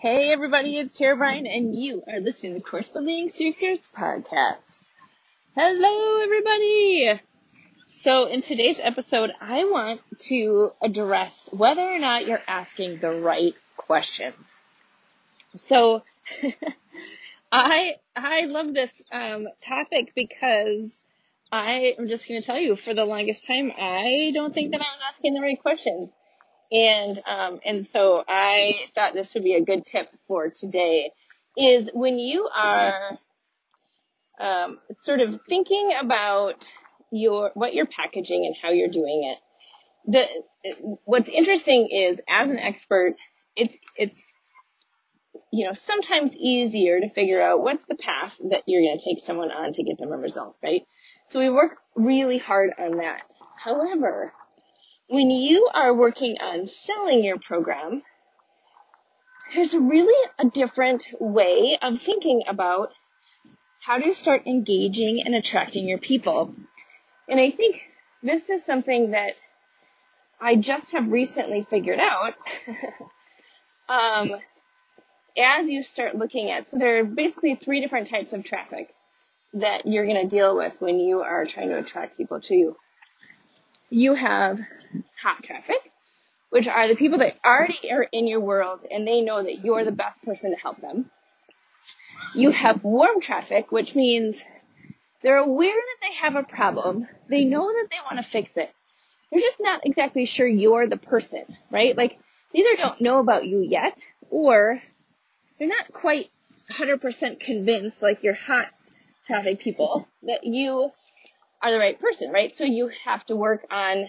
Hey everybody, it's Tara Bryan and you are listening to Course Building Secrets Podcast. Hello everybody! So in today's episode, I want to address whether or not you're asking the right questions. So, I, I love this, um, topic because I am just going to tell you for the longest time, I don't think that I'm asking the right questions. And, um, and so I thought this would be a good tip for today is when you are, um, sort of thinking about your, what you're packaging and how you're doing it. The, what's interesting is as an expert, it's, it's, you know, sometimes easier to figure out what's the path that you're going to take someone on to get them a result, right? So we work really hard on that. However, when you are working on selling your program, there's really a different way of thinking about how to start engaging and attracting your people. And I think this is something that I just have recently figured out. um, as you start looking at, so there are basically three different types of traffic that you're going to deal with when you are trying to attract people to you you have hot traffic, which are the people that already are in your world and they know that you're the best person to help them. You have warm traffic, which means they're aware that they have a problem. They know that they want to fix it. They're just not exactly sure you're the person, right? Like, they either don't know about you yet or they're not quite 100% convinced, like your hot traffic people, that you are the right person, right? So you have to work on,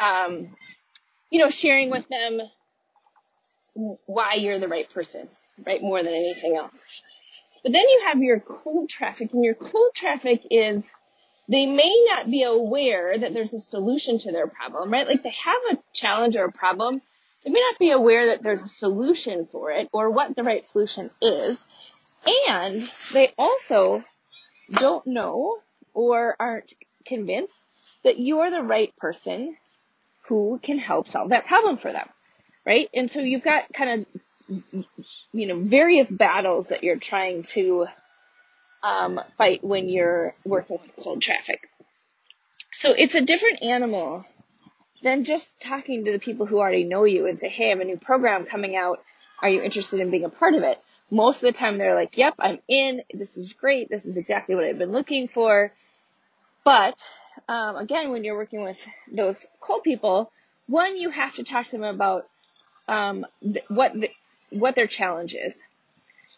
um, you know, sharing with them why you're the right person, right? More than anything else. But then you have your cold traffic and your cold traffic is they may not be aware that there's a solution to their problem, right? Like they have a challenge or a problem. They may not be aware that there's a solution for it or what the right solution is. And they also don't know or aren't convinced that you're the right person who can help solve that problem for them. Right? And so you've got kind of, you know, various battles that you're trying to um, fight when you're working with cold traffic. So it's a different animal than just talking to the people who already know you and say, hey, I have a new program coming out. Are you interested in being a part of it? Most of the time they're like, yep, I'm in. This is great. This is exactly what I've been looking for. But um, again, when you're working with those cold people, one you have to talk to them about um, th- what the, what their challenge is.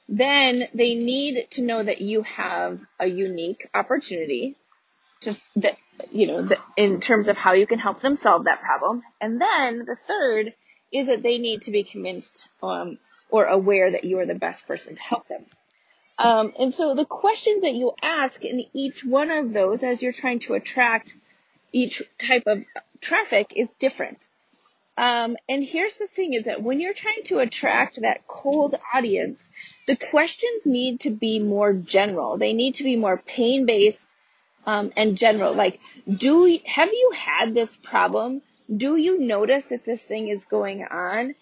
Then they need to know that you have a unique opportunity, just that you know, the, in terms of how you can help them solve that problem. And then the third is that they need to be convinced um, or aware that you are the best person to help them. Um, and so the questions that you ask in each one of those as you're trying to attract each type of traffic is different. Um, and here's the thing is that when you're trying to attract that cold audience, the questions need to be more general. They need to be more pain based um, and general. Like, do have you had this problem? Do you notice that this thing is going on?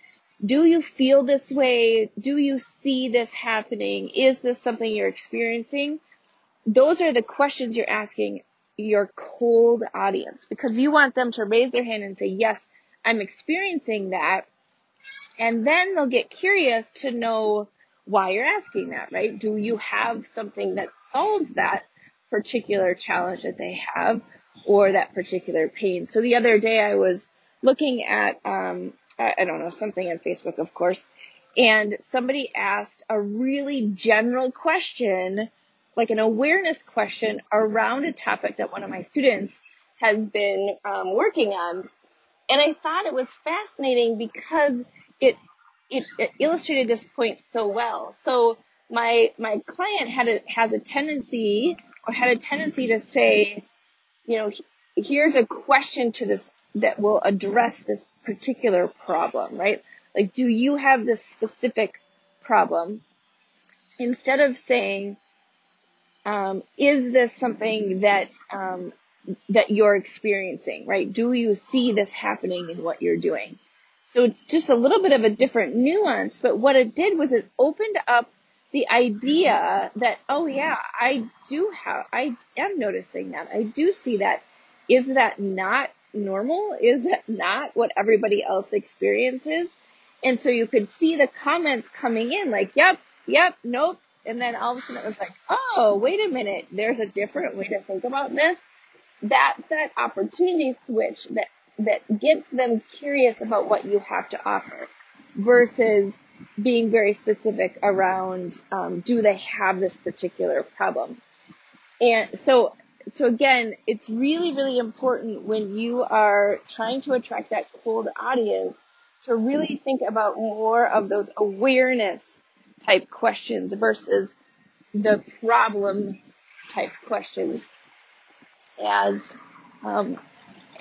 Do you feel this way? Do you see this happening? Is this something you're experiencing? Those are the questions you're asking your cold audience because you want them to raise their hand and say, yes, I'm experiencing that. And then they'll get curious to know why you're asking that, right? Do you have something that solves that particular challenge that they have or that particular pain? So the other day I was looking at um, I don't know, something on Facebook, of course. And somebody asked a really general question, like an awareness question around a topic that one of my students has been um, working on. And I thought it was fascinating because it, it, it illustrated this point so well. So my, my client had a, has a tendency or had a tendency to say, you know, here's a question to this that will address this particular problem, right? Like, do you have this specific problem? Instead of saying, um, is this something that um, that you're experiencing, right? Do you see this happening in what you're doing? So it's just a little bit of a different nuance, but what it did was it opened up the idea that, oh yeah, I do have, I am noticing that. I do see that. Is that not normal? Is that not what everybody else experiences? And so you could see the comments coming in like, yep, yep, nope. And then all of a sudden it was like, oh, wait a minute. There's a different way to think about this. That's that opportunity switch that, that gets them curious about what you have to offer versus being very specific around, um, do they have this particular problem? And so so again, it's really, really important when you are trying to attract that cold audience to really think about more of those awareness type questions versus the problem type questions as um,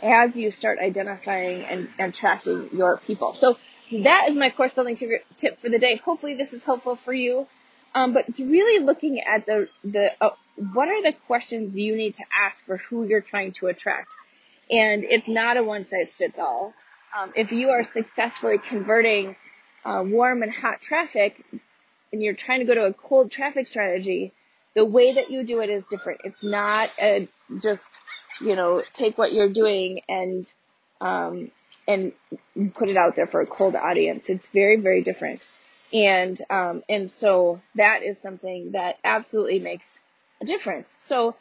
as you start identifying and, attracting your people. So that is my course building tip for the day. Hopefully this is helpful for you. Um, but it's really looking at the the uh, what are the questions you need to ask for who you're trying to attract, and it's not a one size fits all. Um, if you are successfully converting uh, warm and hot traffic, and you're trying to go to a cold traffic strategy, the way that you do it is different. It's not a, just you know take what you're doing and um, and put it out there for a cold audience. It's very very different. And, um, and so that is something that absolutely makes a difference. So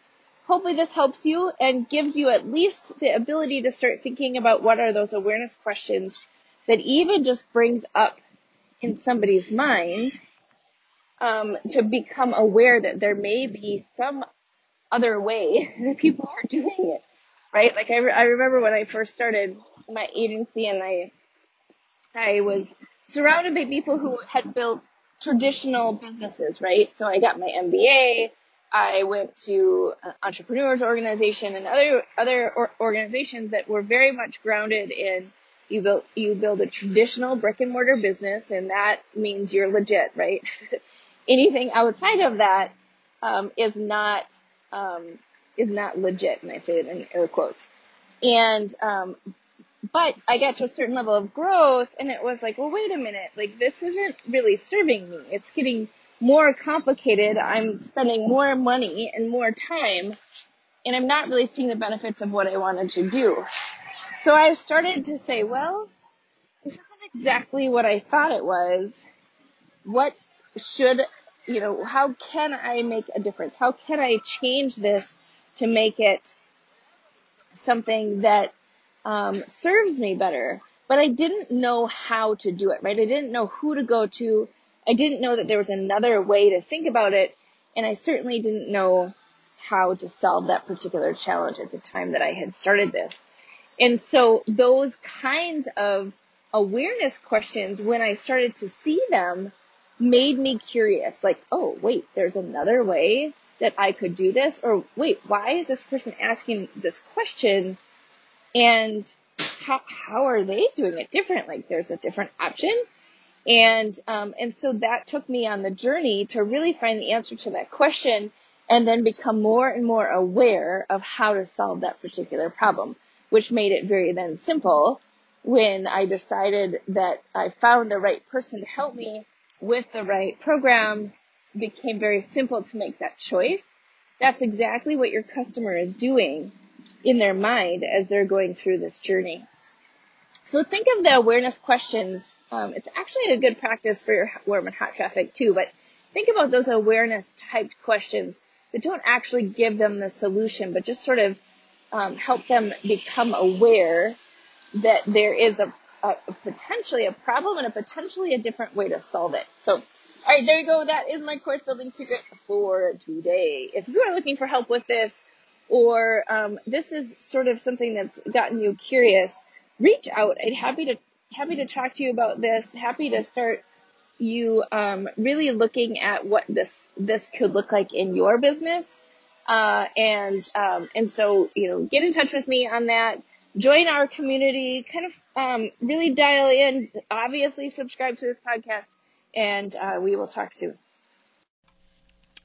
hopefully this helps you and gives you at least the ability to start thinking about what are those awareness questions that even just brings up in somebody's mind, um, to become aware that there may be some other way that people are doing it, right? Like I, re- I remember when I first started my agency and I, I was surrounded by people who had built traditional businesses, right? So I got my MBA. I went to an entrepreneurs organization and other other or organizations that were very much grounded in you build you build a traditional brick and mortar business, and that means you're legit, right? Anything outside of that um, is not um, is not legit, and I say it in air quotes. And um, but I got to a certain level of growth and it was like, well, wait a minute. Like this isn't really serving me. It's getting more complicated. I'm spending more money and more time and I'm not really seeing the benefits of what I wanted to do. So I started to say, well, this isn't exactly what I thought it was. What should, you know, how can I make a difference? How can I change this to make it something that um, serves me better. But I didn't know how to do it, right? I didn't know who to go to. I didn't know that there was another way to think about it. And I certainly didn't know how to solve that particular challenge at the time that I had started this. And so those kinds of awareness questions, when I started to see them, made me curious. Like, oh, wait, there's another way that I could do this? Or wait, why is this person asking this question? and how, how are they doing it different? Like there's a different option. And, um, and so that took me on the journey to really find the answer to that question and then become more and more aware of how to solve that particular problem, which made it very then simple when I decided that I found the right person to help me with the right program became very simple to make that choice. That's exactly what your customer is doing in their mind as they're going through this journey. So think of the awareness questions. Um, it's actually a good practice for your warm and hot traffic too, but think about those awareness typed questions that don't actually give them the solution, but just sort of um, help them become aware that there is a, a, a, potentially a problem and a potentially a different way to solve it. So, all right, there you go. That is my course building secret for today. If you are looking for help with this, or um, this is sort of something that's gotten you curious, reach out. I'd happy to happy to talk to you about this. Happy to start you um, really looking at what this this could look like in your business. Uh, and um, and so you know, get in touch with me on that. Join our community. Kind of um, really dial in. Obviously, subscribe to this podcast, and uh, we will talk soon.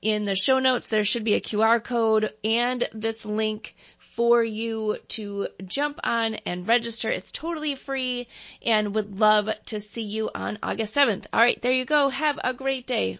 In the show notes, there should be a QR code and this link for you to jump on and register. It's totally free and would love to see you on August 7th. All right, there you go. Have a great day.